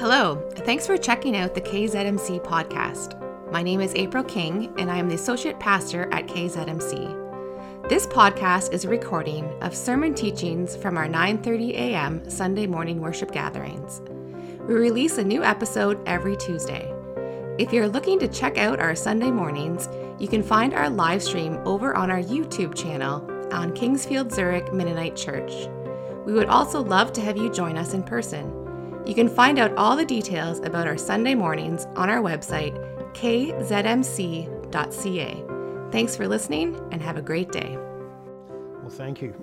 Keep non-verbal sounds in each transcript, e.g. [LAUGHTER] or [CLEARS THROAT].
Hello, thanks for checking out the KZMC podcast. My name is April King, and I am the Associate Pastor at KZMC. This podcast is a recording of sermon teachings from our 9:30 a.m. Sunday morning worship gatherings. We release a new episode every Tuesday. If you're looking to check out our Sunday mornings, you can find our live stream over on our YouTube channel on Kingsfield Zurich Mennonite Church. We would also love to have you join us in person. You can find out all the details about our Sunday mornings on our website, kzmc.ca. Thanks for listening and have a great day. Well, thank you.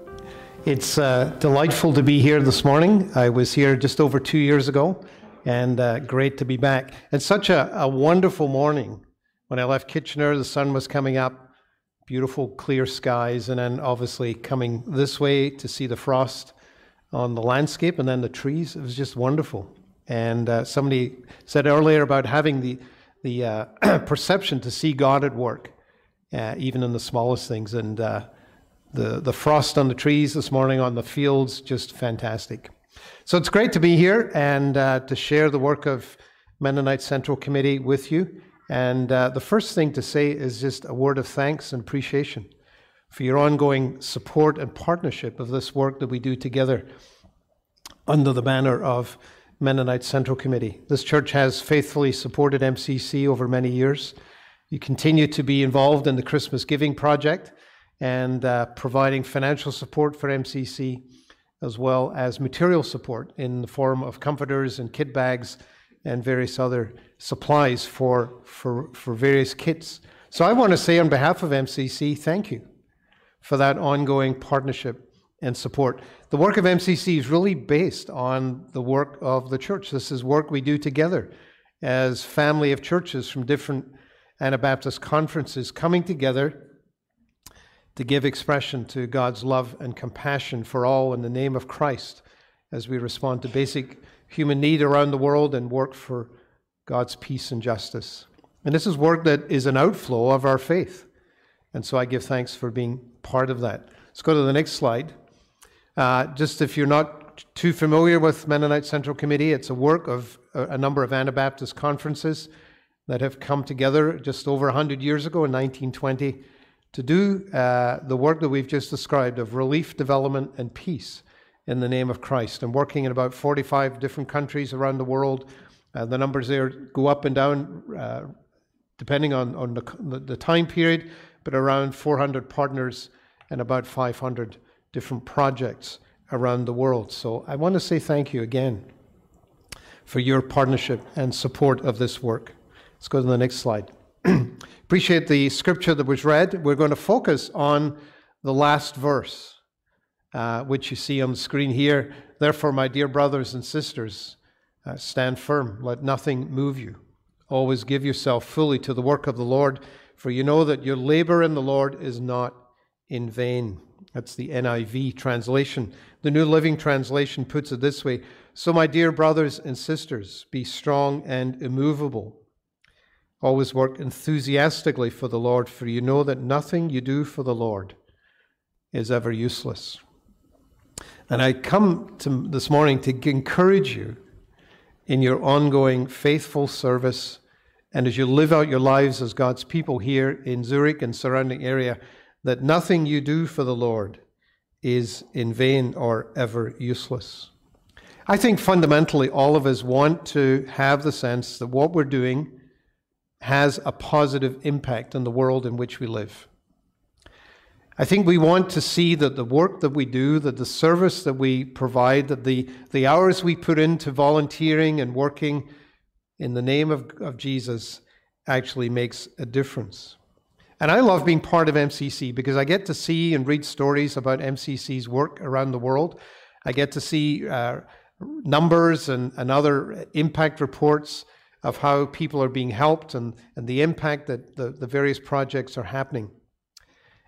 It's uh, delightful to be here this morning. I was here just over two years ago, and uh, great to be back. And such a, a wonderful morning. When I left Kitchener, the sun was coming up, beautiful clear skies, and then obviously coming this way to see the frost on the landscape and then the trees. It was just wonderful. And uh, somebody said earlier about having the, the uh, [CLEARS THROAT] perception to see God at work, uh, even in the smallest things. And uh, the, the frost on the trees this morning on the fields, just fantastic. So it's great to be here and uh, to share the work of Mennonite Central Committee with you. And uh, the first thing to say is just a word of thanks and appreciation for your ongoing support and partnership of this work that we do together under the banner of Mennonite Central Committee. This church has faithfully supported MCC over many years. You continue to be involved in the Christmas Giving Project and uh, providing financial support for MCC, as well as material support in the form of comforters and kit bags and various other supplies for, for, for various kits. So I want to say on behalf of MCC, thank you for that ongoing partnership and support. The work of MCC is really based on the work of the church. This is work we do together as family of churches from different Anabaptist conferences coming together to give expression to God's love and compassion for all in the name of Christ as we respond to basic human need around the world and work for God's peace and justice. And this is work that is an outflow of our faith. And so I give thanks for being part of that. Let's go to the next slide. Uh, just if you're not too familiar with Mennonite Central Committee, it's a work of a, a number of Anabaptist conferences that have come together just over 100 years ago in 1920 to do uh, the work that we've just described of relief, development, and peace in the name of Christ. And working in about 45 different countries around the world. Uh, the numbers there go up and down uh, depending on, on the, the time period, but around 400 partners and about 500 different projects around the world. So I want to say thank you again for your partnership and support of this work. Let's go to the next slide. [CLEARS THROAT] Appreciate the scripture that was read. We're going to focus on the last verse, uh, which you see on the screen here. Therefore, my dear brothers and sisters, uh, stand firm. Let nothing move you. Always give yourself fully to the work of the Lord, for you know that your labor in the Lord is not in vain. That's the NIV translation. The New Living Translation puts it this way So, my dear brothers and sisters, be strong and immovable. Always work enthusiastically for the Lord, for you know that nothing you do for the Lord is ever useless. And I come to this morning to encourage you in your ongoing faithful service and as you live out your lives as God's people here in Zurich and surrounding area that nothing you do for the Lord is in vain or ever useless. I think fundamentally all of us want to have the sense that what we're doing has a positive impact on the world in which we live. I think we want to see that the work that we do, that the service that we provide, that the, the hours we put into volunteering and working in the name of, of Jesus actually makes a difference. And I love being part of MCC because I get to see and read stories about MCC's work around the world. I get to see uh, numbers and, and other impact reports of how people are being helped and, and the impact that the, the various projects are happening.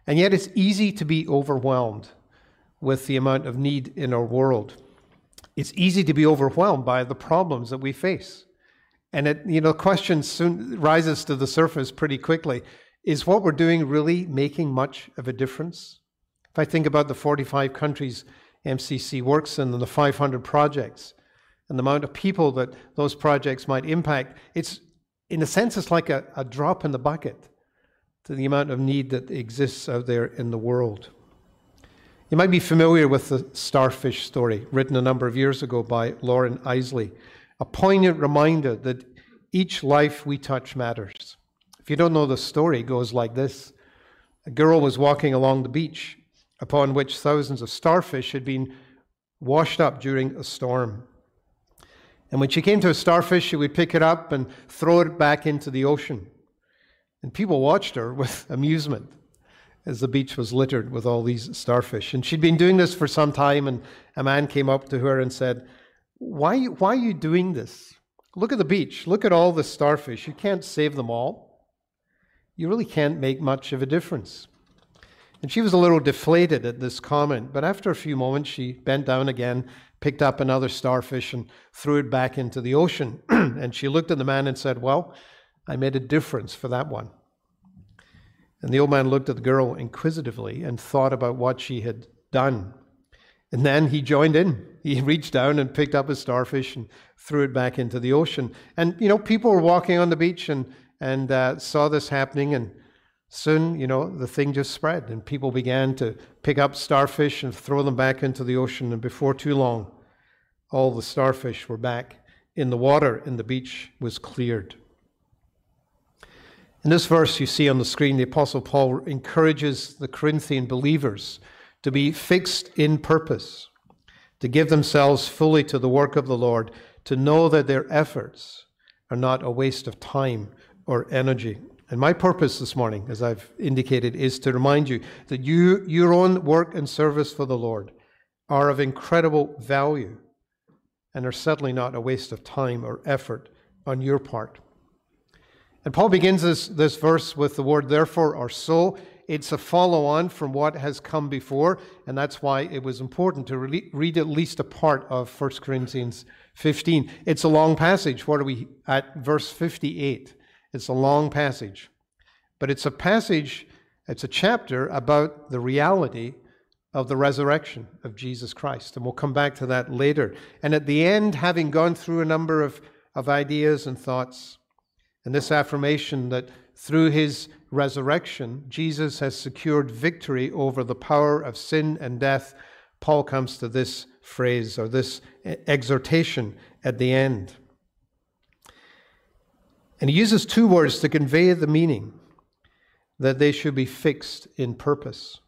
And yet it's easy to be overwhelmed with the amount of need in our world. It's easy to be overwhelmed by the problems that we face. And it, you know, the question soon rises to the surface pretty quickly is what we're doing really making much of a difference? If I think about the 45 countries MCC works in and the 500 projects and the amount of people that those projects might impact, it's in a sense, it's like a, a drop in the bucket to the amount of need that exists out there in the world. You might be familiar with the starfish story, written a number of years ago by Loren Eiseley, a poignant reminder that each life we touch matters. If you don't know the story, it goes like this A girl was walking along the beach, upon which thousands of starfish had been washed up during a storm. And when she came to a starfish, she would pick it up and throw it back into the ocean. And people watched her with [LAUGHS] amusement as the beach was littered with all these starfish. And she'd been doing this for some time, and a man came up to her and said, Why, why are you doing this? Look at the beach. Look at all the starfish. You can't save them all. You really can't make much of a difference. And she was a little deflated at this comment, but after a few moments, she bent down again, picked up another starfish, and threw it back into the ocean. [CLEARS THROAT] and she looked at the man and said, Well, I made a difference for that one. And the old man looked at the girl inquisitively and thought about what she had done. And then he joined in. He reached down and picked up a starfish and threw it back into the ocean. And, you know, people were walking on the beach and, and uh, saw this happening. And soon, you know, the thing just spread. And people began to pick up starfish and throw them back into the ocean. And before too long, all the starfish were back in the water and the beach was cleared. In this verse you see on the screen, the Apostle Paul encourages the Corinthian believers to be fixed in purpose, to give themselves fully to the work of the Lord, to know that their efforts are not a waste of time or energy. And my purpose this morning, as I've indicated, is to remind you that you, your own work and service for the Lord are of incredible value and are certainly not a waste of time or effort on your part. And Paul begins this, this verse with the word therefore or so. It's a follow on from what has come before, and that's why it was important to re- read at least a part of 1 Corinthians 15. It's a long passage. What are we at? Verse 58. It's a long passage, but it's a passage, it's a chapter about the reality of the resurrection of Jesus Christ. And we'll come back to that later. And at the end, having gone through a number of, of ideas and thoughts, and this affirmation that through his resurrection, Jesus has secured victory over the power of sin and death, Paul comes to this phrase or this exhortation at the end. And he uses two words to convey the meaning that they should be fixed in purpose.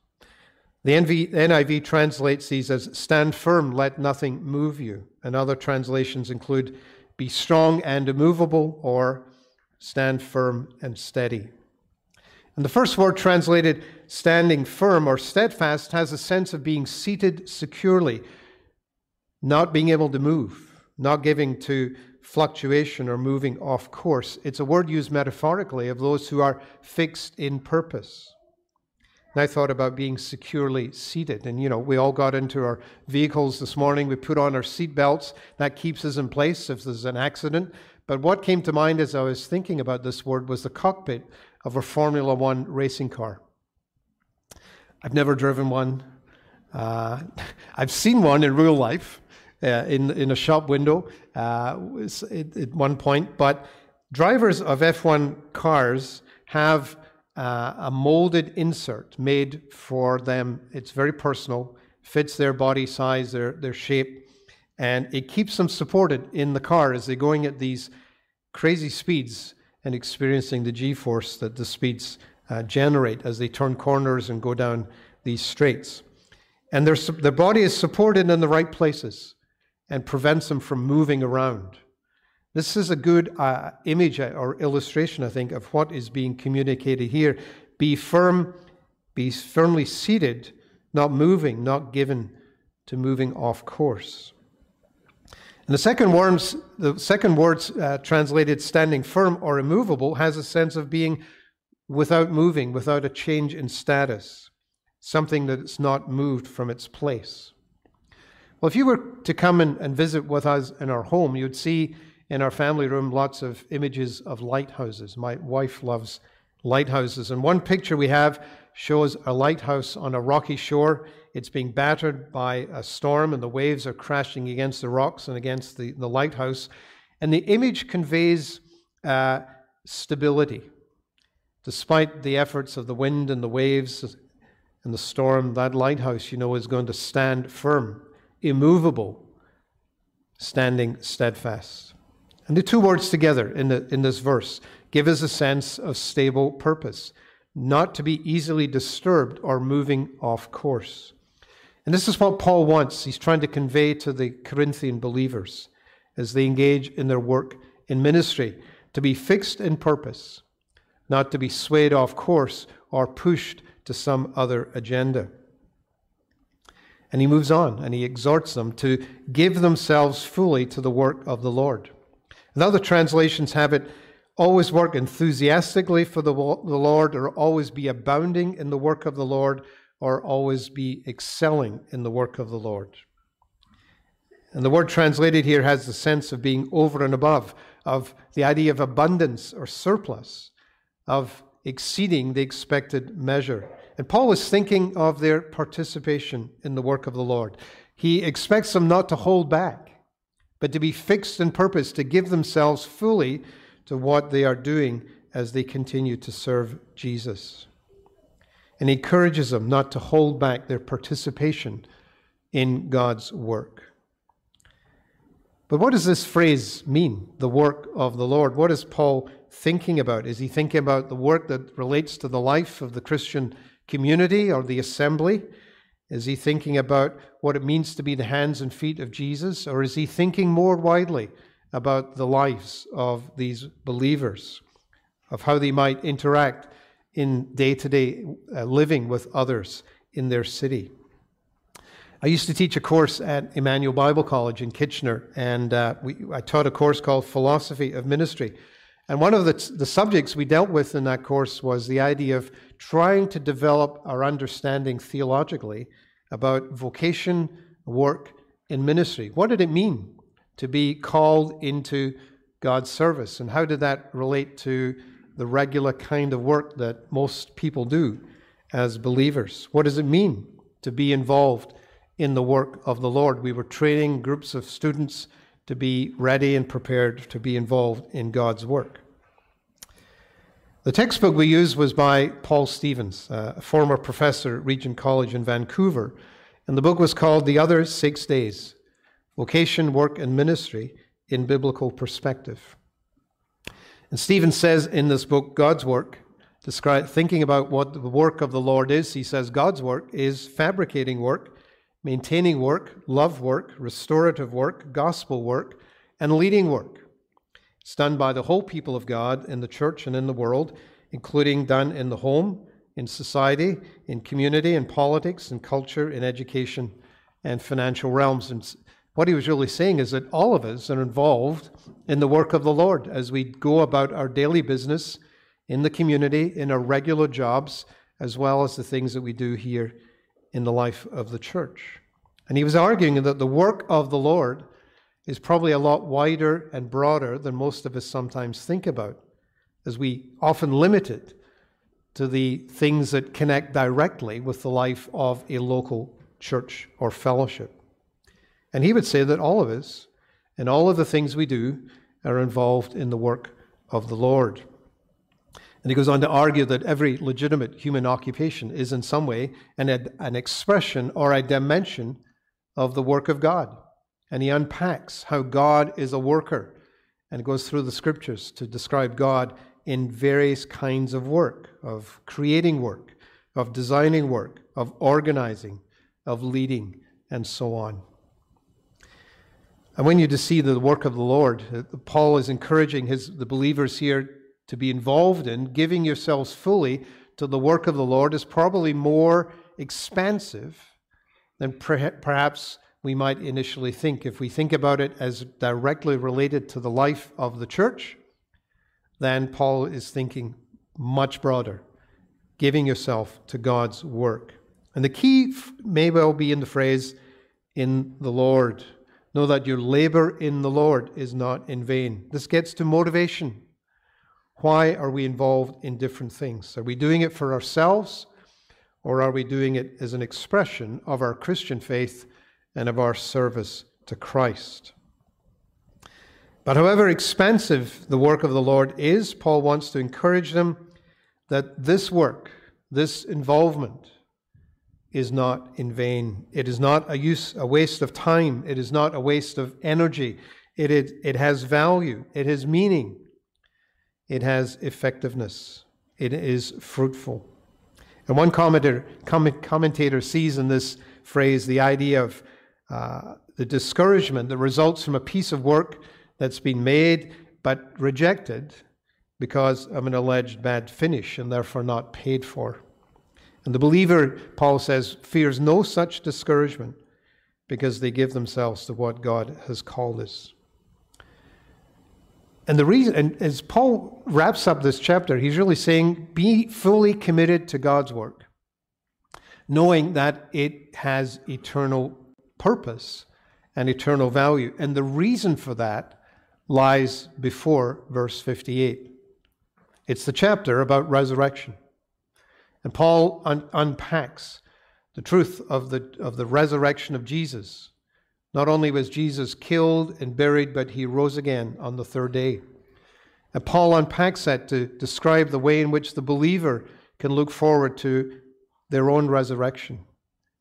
The NIV translates these as stand firm, let nothing move you. And other translations include be strong and immovable or stand firm and steady. And the first word translated standing firm or steadfast has a sense of being seated securely, not being able to move, not giving to fluctuation or moving off course. It's a word used metaphorically of those who are fixed in purpose. And I thought about being securely seated. And, you know, we all got into our vehicles this morning. We put on our seat belts. That keeps us in place if there's an accident. But what came to mind as I was thinking about this word was the cockpit of a Formula One racing car. I've never driven one. Uh, [LAUGHS] I've seen one in real life uh, in, in a shop window uh, at, at, one point, but drivers of F1 cars have uh, a molded insert made for them. It's very personal, fits their body size, their, their shape, and it keeps them supported in the car as they're going at these crazy speeds and experiencing the g force that the speeds uh, generate as they turn corners and go down these straights. And their, their body is supported in the right places and prevents them from moving around. This is a good uh, image uh, or illustration, I think, of what is being communicated here. Be firm, be firmly seated, not moving, not given to moving off course. And the second, words, the second word uh, translated standing firm or immovable has a sense of being without moving, without a change in status, something that's not moved from its place. Well, if you were to come and visit with us in our home, you'd see in our family room lots of images of lighthouses. My wife loves lighthouses. And one picture we have shows a lighthouse on a rocky shore It's being battered by a storm, and the waves are crashing against the rocks and against the, the lighthouse. And the image conveys uh, stability. Despite the efforts of the wind and the waves and the storm, that lighthouse, you know, is going to stand firm, immovable, standing steadfast. And the two words together in, the, in this verse give us a sense of stable purpose, not to be easily disturbed or moving off course. And this is what Paul wants. He's trying to convey to the Corinthian believers as they engage in their work in ministry to be fixed in purpose, not to be swayed off course or pushed to some other agenda. And he moves on and he exhorts them to give themselves fully to the work of the Lord. And other translations have it always work enthusiastically for the, the Lord, or always be abounding in the work of the Lord, or always be excelling in the work of the Lord. And the word translated here has the sense of being over and above, of the idea of abundance or surplus, of exceeding the expected measure. And Paul is thinking of their participation in the work of the Lord. He expects them not to hold back, but to be fixed in purpose, to give themselves fully to what they are doing as they continue to serve Jesus. And encourages them not to hold back their participation in God's work. But what does this phrase mean, the work of the Lord? What is Paul thinking about? Is he thinking about the work that relates to the life of the Christian community or the assembly? Is he thinking about what it means to be the hands and feet of Jesus? Or is he thinking more widely about the lives of these believers, of how they might interact in day to day living with others in their city? I used to teach a course at Emmanuel Bible College in Kitchener, and uh, we, I taught a course called Philosophy of Ministry. And one of the, the subjects we dealt with in that course was the idea of trying to develop our understanding theologically about vocation, work, and ministry. What did it mean to be called into God's service? And how did that relate to the regular kind of work that most people do as believers? What does it mean to be involved in the work of the Lord? We were training groups of students to be ready and prepared to be involved in God's work. The textbook we used was by Paul Stevens, a former professor at Regent College in Vancouver, and the book was called The Other Six Days Vocation, Work, and Ministry in Biblical Perspective. And Stevens says in this book, God's work, describe, thinking about what the work of the Lord is, he says God's work is fabricating work, maintaining work, love work, restorative work, gospel work, and leading work. It's done by the whole people of God in the church and in the world, including done in the home, in society, in community, in politics, in culture, in education, and financial realms. And what he was really saying is that all of us are involved in the work of the Lord as we go about our daily business in the community, in our regular jobs, as well as the things that we do here in the life of the church. And he was arguing that the work of the Lord is probably a lot wider and broader than most of us sometimes think about, as we often limit it to the things that connect directly with the life of a local church or fellowship. And he would say that all of us and all of the things we do are involved in the work of the Lord. And he goes on to argue that every legitimate human occupation is in some way an, an expression or a dimension of the work of God. And he unpacks how God is a worker and goes through the scriptures to describe God in various kinds of work of creating work, of designing work, of organizing, of leading, and so on. And when you just see the work of the Lord, uh, Paul is encouraging his, the believers here to be involved in, giving yourselves fully to the work of the Lord is probably more expansive than perhaps we might initially think. If we think about it as directly related to the life of the church, then Paul is thinking much broader, giving yourself to God's work. And the key may well be in the phrase, in the Lord. Know that your labor in the Lord is not in vain. This gets to motivation. Why are we involved in different things? Are we doing it for ourselves? or are we doing it as an expression of our Christian faith and of our service to Christ? But however expensive the work of the Lord is, Paul wants to encourage them that this work, this involvement, is not in vain. It is not a use, a waste of time. It is not a waste of energy. It, it, it has value. It has meaning. It has effectiveness. It is fruitful. And one commentator, commentator sees in this phrase the idea of uh, the discouragement that results from a piece of work that's been made but rejected because of an alleged bad finish and therefore not paid for. And the believer, Paul says, fears no such discouragement because they give themselves to what God has called us. And the reason, and as Paul wraps up this chapter, he's really saying, be fully committed to God's work, knowing that it has eternal purpose and eternal value. And the reason for that lies before verse 58. It's the chapter about resurrection. And Paul un- unpacks the truth of the, of the resurrection of Jesus. Not only was Jesus killed and buried, but he rose again on the third day. And Paul unpacks that to describe the way in which the believer can look forward to their own resurrection.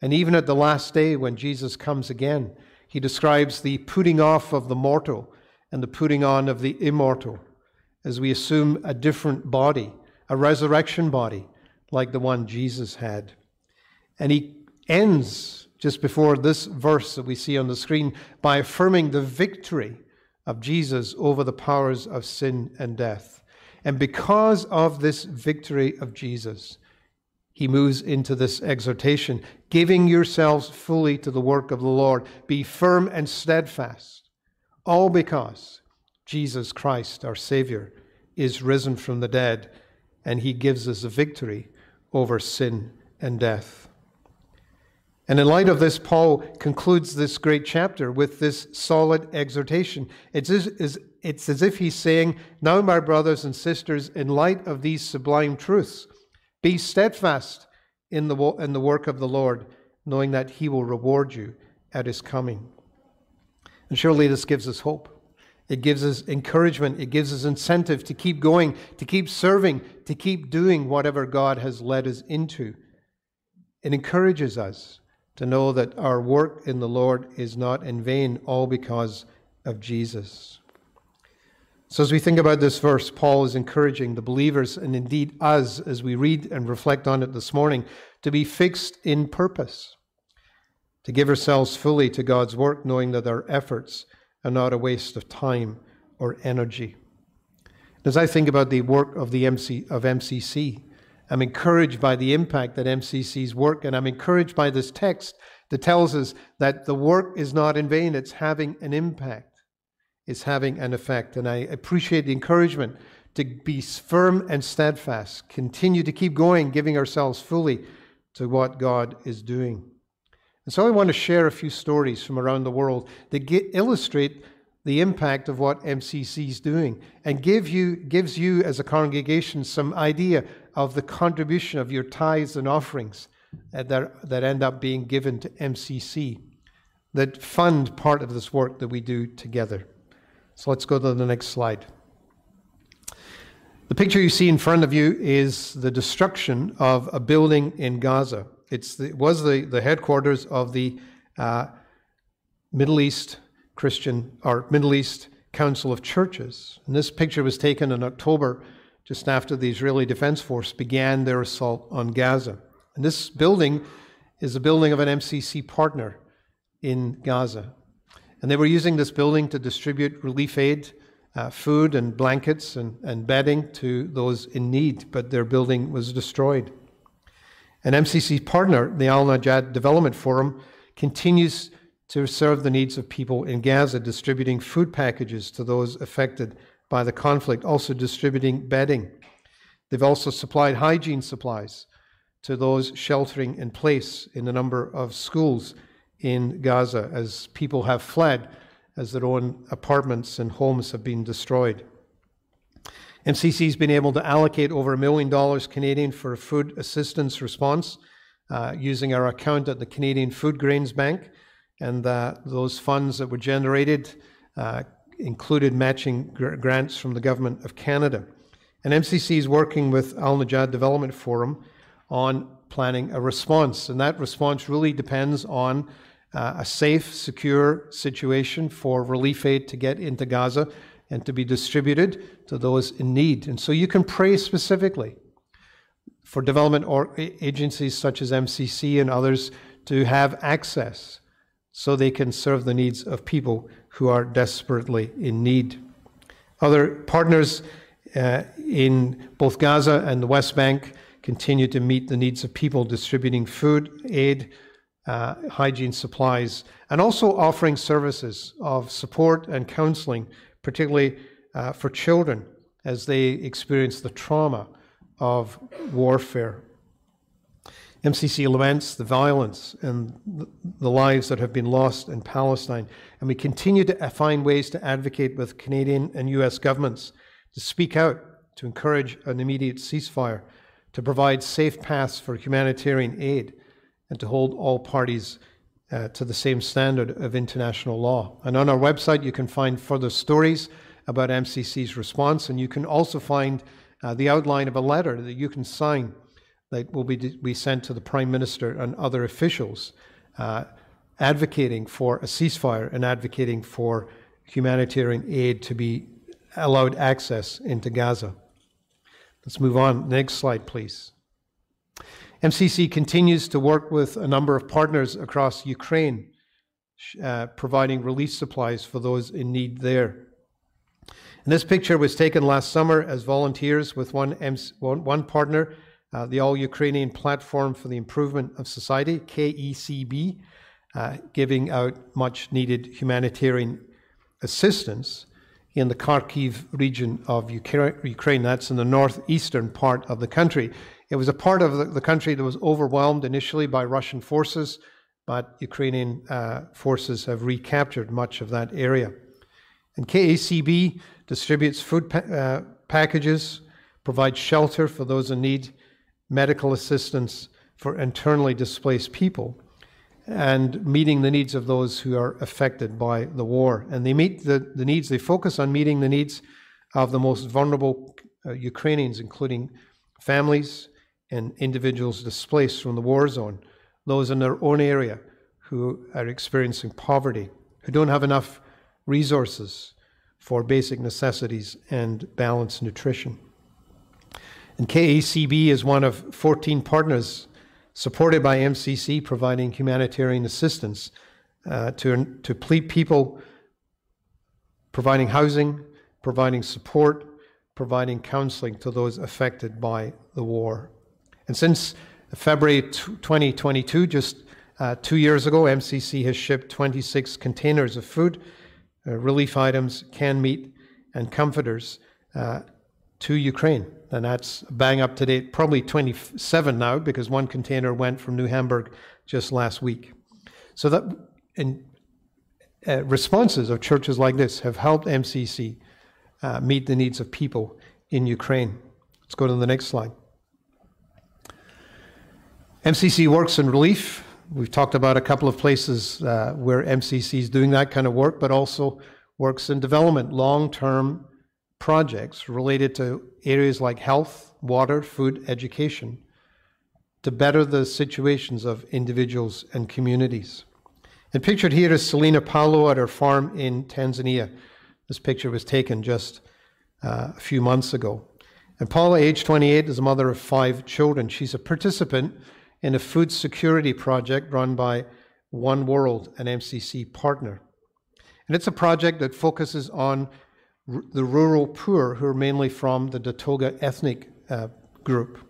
And even at the last day, when Jesus comes again, he describes the putting off of the mortal and the putting on of the immortal as we assume a different body, a resurrection body, like the one Jesus had. And he ends just before this verse that we see on the screen by affirming the victory of Jesus over the powers of sin and death. And because of this victory of Jesus, he moves into this exhortation giving yourselves fully to the work of the Lord. Be firm and steadfast, all because Jesus Christ, our Savior, is risen from the dead, and he gives us a victory over sin and death. And in light of this, Paul concludes this great chapter with this solid exhortation. It's as, it's as if he's saying, Now, my brothers and sisters, in light of these sublime truths, be steadfast in the, in the work of the Lord, knowing that he will reward you at his coming. And surely this gives us hope. It gives us encouragement. It gives us incentive to keep going, to keep serving, to keep doing whatever God has led us into. It encourages us to know that our work in the Lord is not in vain, all because of Jesus. So, as we think about this verse, Paul is encouraging the believers, and indeed us, as we read and reflect on it this morning, to be fixed in purpose, to give ourselves fully to God's work, knowing that our efforts and not a waste of time or energy. As I think about the work of the MC of MCC, I'm encouraged by the impact that MCC's work, and I'm encouraged by this text that tells us that the work is not in vain, it's having an impact, it's having an effect. And I appreciate the encouragement to be firm and steadfast, continue to keep going, giving ourselves fully to what God is doing. And so I want to share a few stories from around the world that get, illustrate the impact of what MCC is doing and give you, gives you as a congregation some idea of the contribution of your tithes and offerings that, that end up being given to MCC that fund part of this work that we do together. So let's go to the next slide. The picture you see in front of you is the destruction of a building in Gaza. It's the, it was the, the headquarters of the uh, Middle East Christian or Middle East Council of Churches. And this picture was taken in October, just after the Israeli Defense Force began their assault on Gaza. And this building is a building of an MCC partner in Gaza. And they were using this building to distribute relief aid, uh, food and blankets and, and bedding to those in need, but their building was destroyed. An MCC partner, the Al Najad Development Forum, continues to serve the needs of people in Gaza, distributing food packages to those affected by the conflict, also distributing bedding. They've also supplied hygiene supplies to those sheltering in place in a number of schools in Gaza as people have fled as their own apartments and homes have been destroyed. MCC's been able to allocate over a million dollars Canadian for a food assistance response uh, using our account at the Canadian Foodgrains Bank. And uh, those funds that were generated uh, included matching gr- grants from the Government of Canada. And MCC is working with Al Najad Development Forum on planning a response. And that response really depends on uh, a safe, secure situation for relief aid to get into Gaza and to be distributed to those in need. And so you can pray specifically for development agencies such as MCC and others to have access so they can serve the needs of people who are desperately in need. Other partners uh, in both Gaza and the West Bank continue to meet the needs of people, distributing food, aid, uh, hygiene supplies, and also offering services of support and counseling, particularly uh, for children as they experience the trauma of warfare. MCC laments the violence and the lives that have been lost in Palestine, and we continue to find ways to advocate with Canadian and US governments to speak out, to encourage an immediate ceasefire, to provide safe paths for humanitarian aid, and to hold all parties uh, to the same standard of international law. And on our website, you can find further stories about MCC's response, and you can also find uh, the outline of a letter that you can sign that will be, be sent to the Prime Minister and other officials uh, advocating for a ceasefire and advocating for humanitarian aid to be allowed access into Gaza. Let's move on. Next slide, please. MCC continues to work with a number of partners across Ukraine, uh, providing relief supplies for those in need there. And this picture was taken last summer as volunteers with one, MC, one, one partner uh, the All Ukrainian Platform for the Improvement of Society, KECB, uh, giving out much needed humanitarian assistance in the Kharkiv region of Ukraine. That's in the northeastern part of the country. It was a part of the, country that was overwhelmed initially by Russian forces, but Ukrainian uh, forces have recaptured much of that area. And KACB distributes food pa- uh, packages, provides shelter for those in need, medical assistance for internally displaced people and meeting the needs of those who are affected by the war. And they meet the, the needs, they focus on meeting the needs of the most vulnerable uh, Ukrainians, including families and individuals displaced from the war zone, those in their own area who are experiencing poverty, who don't have enough resources for basic necessities and balanced nutrition. And KECB is one of 14 partners supported by MCC providing humanitarian assistance uh, to, to people, providing housing, providing support, providing counseling to those affected by the war. And since February 2022, just uh, two years ago, MCC has shipped 26 containers of food, uh, relief items, canned meat, and comforters uh, to Ukraine. And that's bang up to date, probably 27 now, because one container went from New Hamburg just last week. So that uh, responses of churches like this have helped MCC uh, meet the needs of people in Ukraine. Let's go to the next slide. MCC works in relief. We've talked about a couple of places uh, where MCC is doing that kind of work, but also works in development, long term projects related to areas like health, water, food, education to better the situations of individuals and communities. And pictured here is Selina Paulo at her farm in Tanzania. This picture was taken just uh, a few months ago. And Paula, age 28, is a mother of five children. She's a participant in a food security project run by One World, an MCC partner. And it's a project that focuses on the rural poor, who are mainly from the Datoga ethnic uh, group.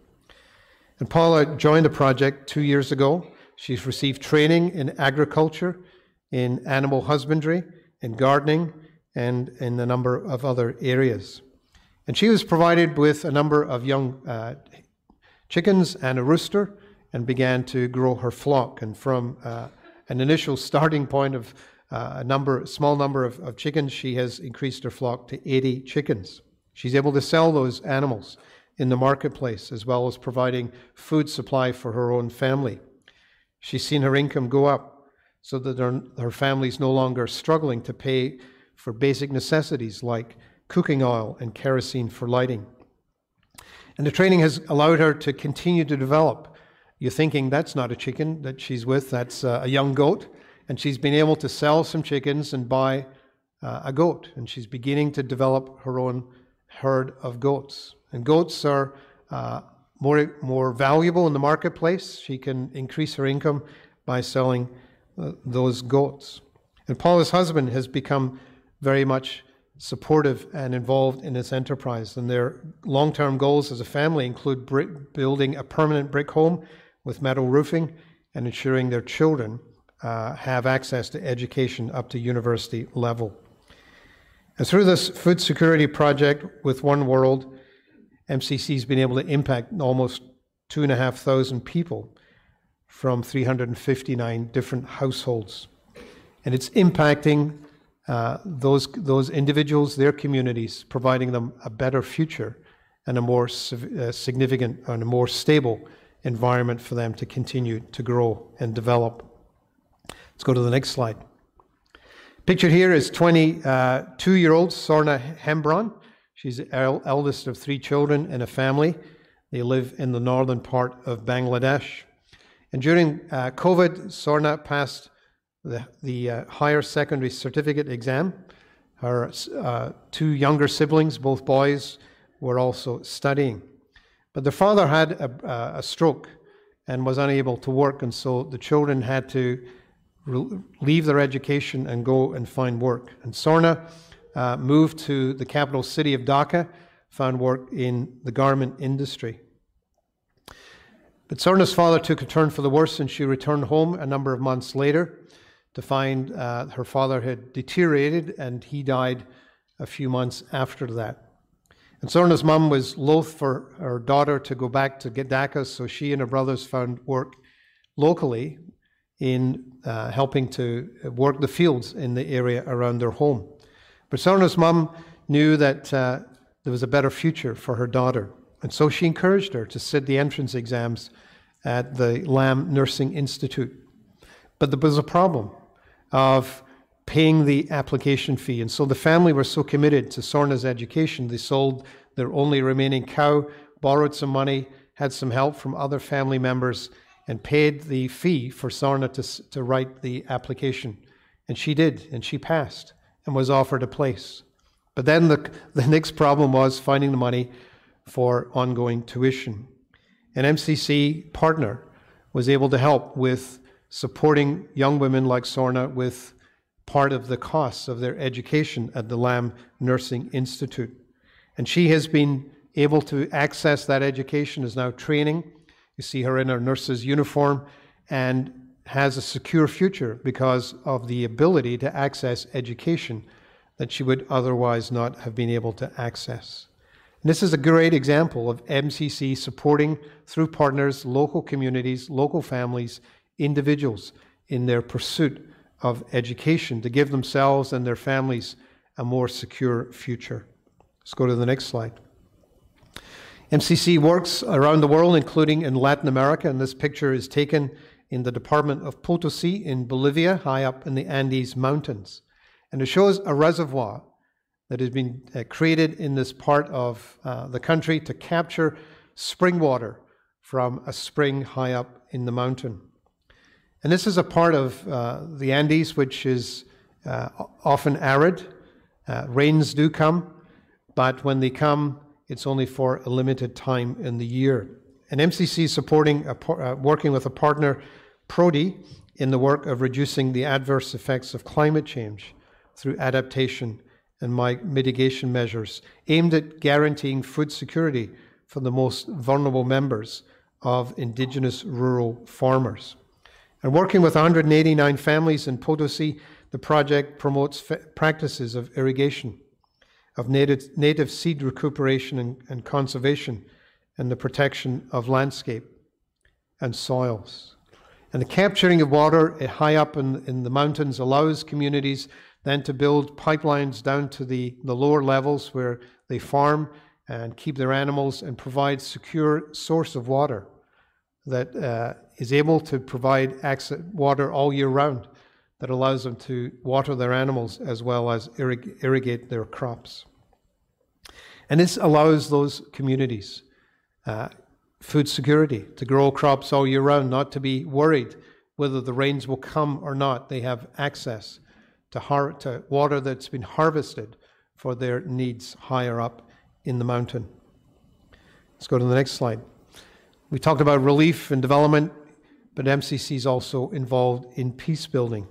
And Paula joined the project two years ago. She's received training in agriculture, in animal husbandry, in gardening, and in a number of other areas. And she was provided with a number of young uh, chickens and a rooster and began to grow her flock. And from uh, an initial starting point of uh, a number, small number of, of chickens, she has increased her flock to 80 chickens. She's able to sell those animals in the marketplace as well as providing food supply for her own family. She's seen her income go up so that her, her family's no longer struggling to pay for basic necessities like cooking oil and kerosene for lighting. And the training has allowed her to continue to develop. You're thinking that's not a chicken that she's with, that's uh, a young goat. And she's been able to sell some chickens and buy uh, a goat. And she's beginning to develop her own herd of goats. And goats are uh, more, more valuable in the marketplace. She can increase her income by selling uh, those goats. And Paula's husband has become very much supportive and involved in this enterprise. And their long term goals as a family include brick, building a permanent brick home with metal roofing and ensuring their children uh, have access to education up to university level. And through this food security project with One World, MCC has been able to impact almost two and a half thousand people from 359 different households. And it's impacting uh, those, those individuals, their communities, providing them a better future and a more uh, significant and a more stable environment for them to continue to grow and develop. Let's go to the next slide. Pictured here is 22 uh, year old Sorna Hembron. She's the eldest of three children in a family. They live in the northern part of Bangladesh. And during uh, COVID, Sorna passed the, the uh, higher secondary certificate exam. Her uh, two younger siblings, both boys, were also studying. But their father had a, a stroke and was unable to work, and so the children had to leave their education and go and find work. And Sorna uh, moved to the capital city of Dhaka, found work in the garment industry. But Sorna's father took a turn for the worse, and she returned home a number of months later to find uh, her father had deteriorated and he died a few months after that. And Sorna's mum was loath for her daughter to go back to Dhaka, so she and her brothers found work locally in uh, helping to work the fields in the area around their home. But Sorna's mum knew that uh, there was a better future for her daughter, and so she encouraged her to sit the entrance exams at the Lamb Nursing Institute. But there was a problem of paying the application fee. And so the family were so committed to Sorna's education, they sold their only remaining cow, borrowed some money, had some help from other family members, and paid the fee for Sorna to, to write the application. And she did, and she passed and was offered a place. But then the, [LAUGHS] the next problem was finding the money for ongoing tuition. An MCC partner was able to help with supporting young women like Sorna with part of the costs of their education at the Lamb Nursing Institute. And she has been able to access that education, is now training. You see her in her nurse's uniform and has a secure future because of the ability to access education that she would otherwise not have been able to access. And this is a great example of MCC supporting through partners, local communities, local families individuals in their pursuit of education to give themselves and their families a more secure future. Let's go to the next slide. MCC works around the world, including in Latin America, and this picture is taken in the department of Potosi in Bolivia, high up in the Andes Mountains. And it shows a reservoir that has been uh, created in this part of uh, the country to capture spring water from a spring high up in the mountain. And this is a part of uh, the Andes which is uh, often arid. Uh, rains do come, but when they come, it's only for a limited time in the year. And MCC is supporting, a, uh, working with a partner, Prodi, in the work of reducing the adverse effects of climate change through adaptation and mitigation measures aimed at guaranteeing food security for the most vulnerable members of indigenous rural farmers. And working with 189 families in Potosi, the project promotes practices of irrigation, of native, native seed recuperation and, and conservation, and the protection of landscape and soils. And the capturing of water eh, high up in, in the mountains allows communities then to build pipelines down to the, the lower levels where they farm and keep their animals and provide secure source of water that uh, is able to provide access, water all year round that allows them to water their animals as well as irrig- irrigate their crops. And this allows those communities uh, food security to grow crops all year round, not to be worried whether the rains will come or not. They have access to, har- to water that's been harvested for their needs higher up in the mountain. Let's go to the next slide. We talked about relief and development, but MCC is also involved in peace building.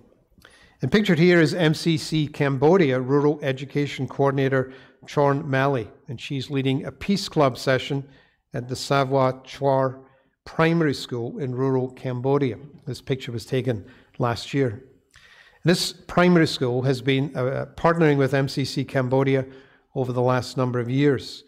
And pictured here is MCC Cambodia Rural Education Coordinator Chorn Malley, and she's leading a Peace Club session at the Savwa Chwar Primary School in rural Cambodia. This picture was taken last year. This primary school has been uh, partnering with MCC Cambodia over the last number of years,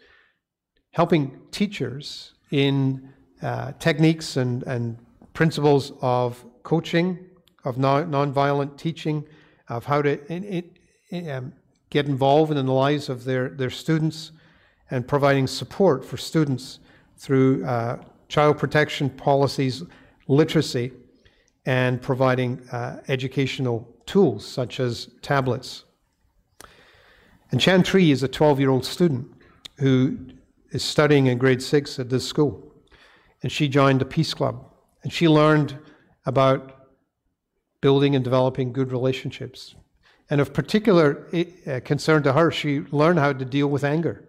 helping teachers in uh, techniques and, and principles of coaching, of non- nonviolent teaching, of how to in, in, um, get involved in the lives of their, their students, and providing support for students through uh, child protection policies, literacy, and providing uh, educational tools such as tablets. And Chan is a 12 year old student who is studying in grade six at this school. And she joined the Peace Club. And she learned about building and developing good relationships. And of particular uh, concern to her, she learned how to deal with anger.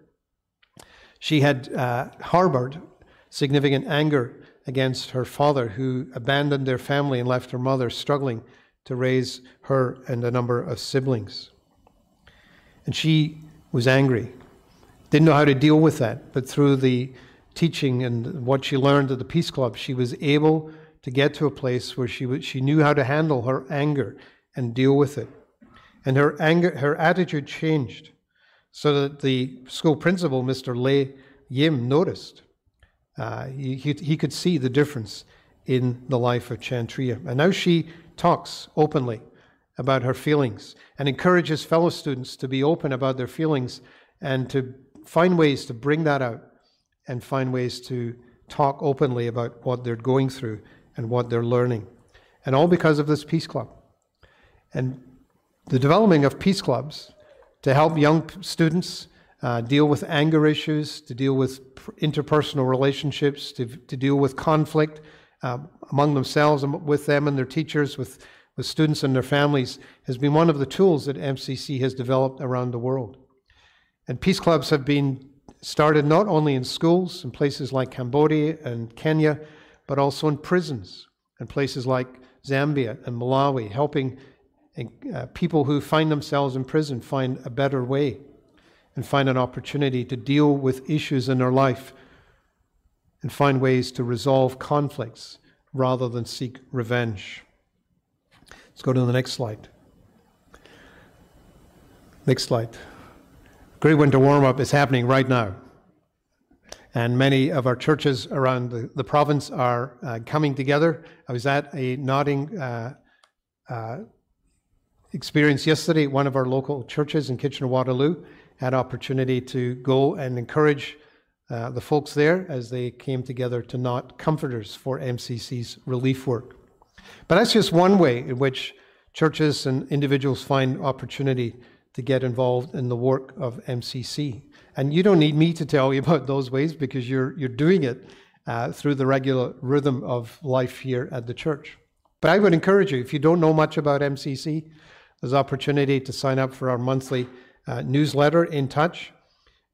She had uh, harbored significant anger against her father, who abandoned their family and left her mother struggling to raise her and a number of siblings. And she was angry, didn't know how to deal with that, but through the teaching and what she learned at the Peace Club, she was able to get to a place where she, she knew how to handle her anger and deal with it. And her anger, her attitude changed so that the school principal, Mr. Lei Yim, noticed. Uh, he, he, he could see the difference in the life of Chantria. And now she talks openly about her feelings and encourages fellow students to be open about their feelings and to find ways to bring that out and find ways to talk openly about what they're going through and what they're learning. And all because of this Peace Club. And the development of Peace Clubs to help young students uh, deal with anger issues, to deal with interpersonal relationships, to, to deal with conflict, uh, among themselves with them and their teachers, with, with students and their families, has been one of the tools that MCC has developed around the world. And peace clubs have been started not only in schools in places like Cambodia and Kenya, but also in prisons and places like Zambia and Malawi, helping uh, people who find themselves in prison find a better way and find an opportunity to deal with issues in their life and find ways to resolve conflicts rather than seek revenge. Let's go to the next slide. Next slide. Great Winter Warm Up is happening right now. And many of our churches around the, the province are uh, coming together. I was at a knotting uh, uh, experience yesterday one of our local churches in Kitchener Waterloo. Had opportunity to go and encourage uh, the folks there as they came together to knot comforters for MCC's relief work. But that's just one way in which churches and individuals find opportunity to get involved in the work of MCC. And you don't need me to tell you [LAUGHS] about those ways because you're, you're doing it uh, through the regular rhythm of life here at the church. But I would encourage you, if you don't know much about MCC, there's opportunity to sign up for our monthly uh, newsletter, In Touch.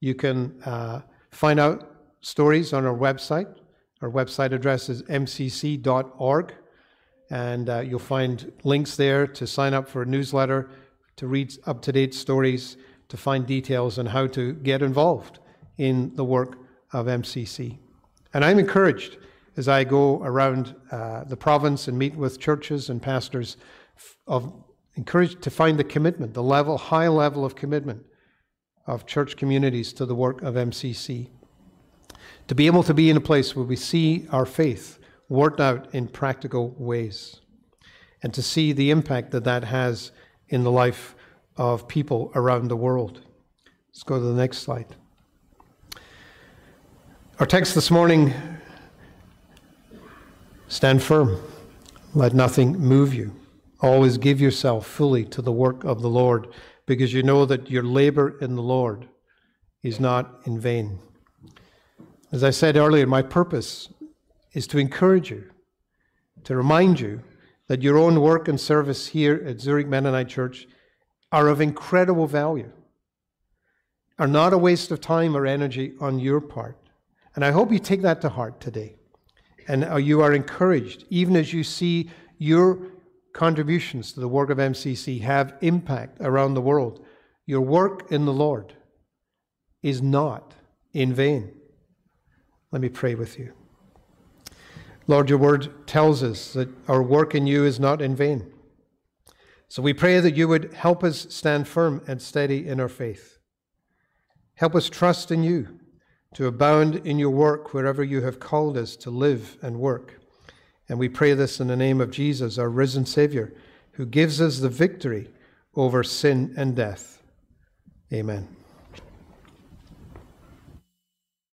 You can uh, Find out stories on our website. Our website address is mcc.org, and uh, you'll find links there to sign up for a newsletter, to read up to date stories, to find details on how to get involved in the work of MCC. And I'm encouraged as I go around uh, the province and meet with churches and pastors of encouraged to find the commitment, the level, high level of commitment of church communities to the work of MCC. To be able to be in a place where we see our faith worked out in practical ways, and to see the impact that that has in the life of people around the world. Let's go to the next slide. Our text this morning Stand firm. Let nothing move you. Always give yourself fully to the work of the Lord, because you know that your labor in the Lord is not in vain. As I said earlier, my purpose is to encourage you, to remind you that your own work and service here at Zurich Mennonite Church are of incredible value, are not a waste of time or energy on your part. And I hope you take that to heart today. And uh, you are encouraged, even as you see your contributions to the work of MCC have impact around the world. Your work in the Lord is not in vain. Let me pray with you. Lord, your word tells us that our work in you is not in vain. So we pray that you would help us stand firm and steady in our faith. Help us trust in you to abound in your work wherever you have called us to live and work. And we pray this in the name of Jesus, our risen Savior, who gives us the victory over sin and death. Amen.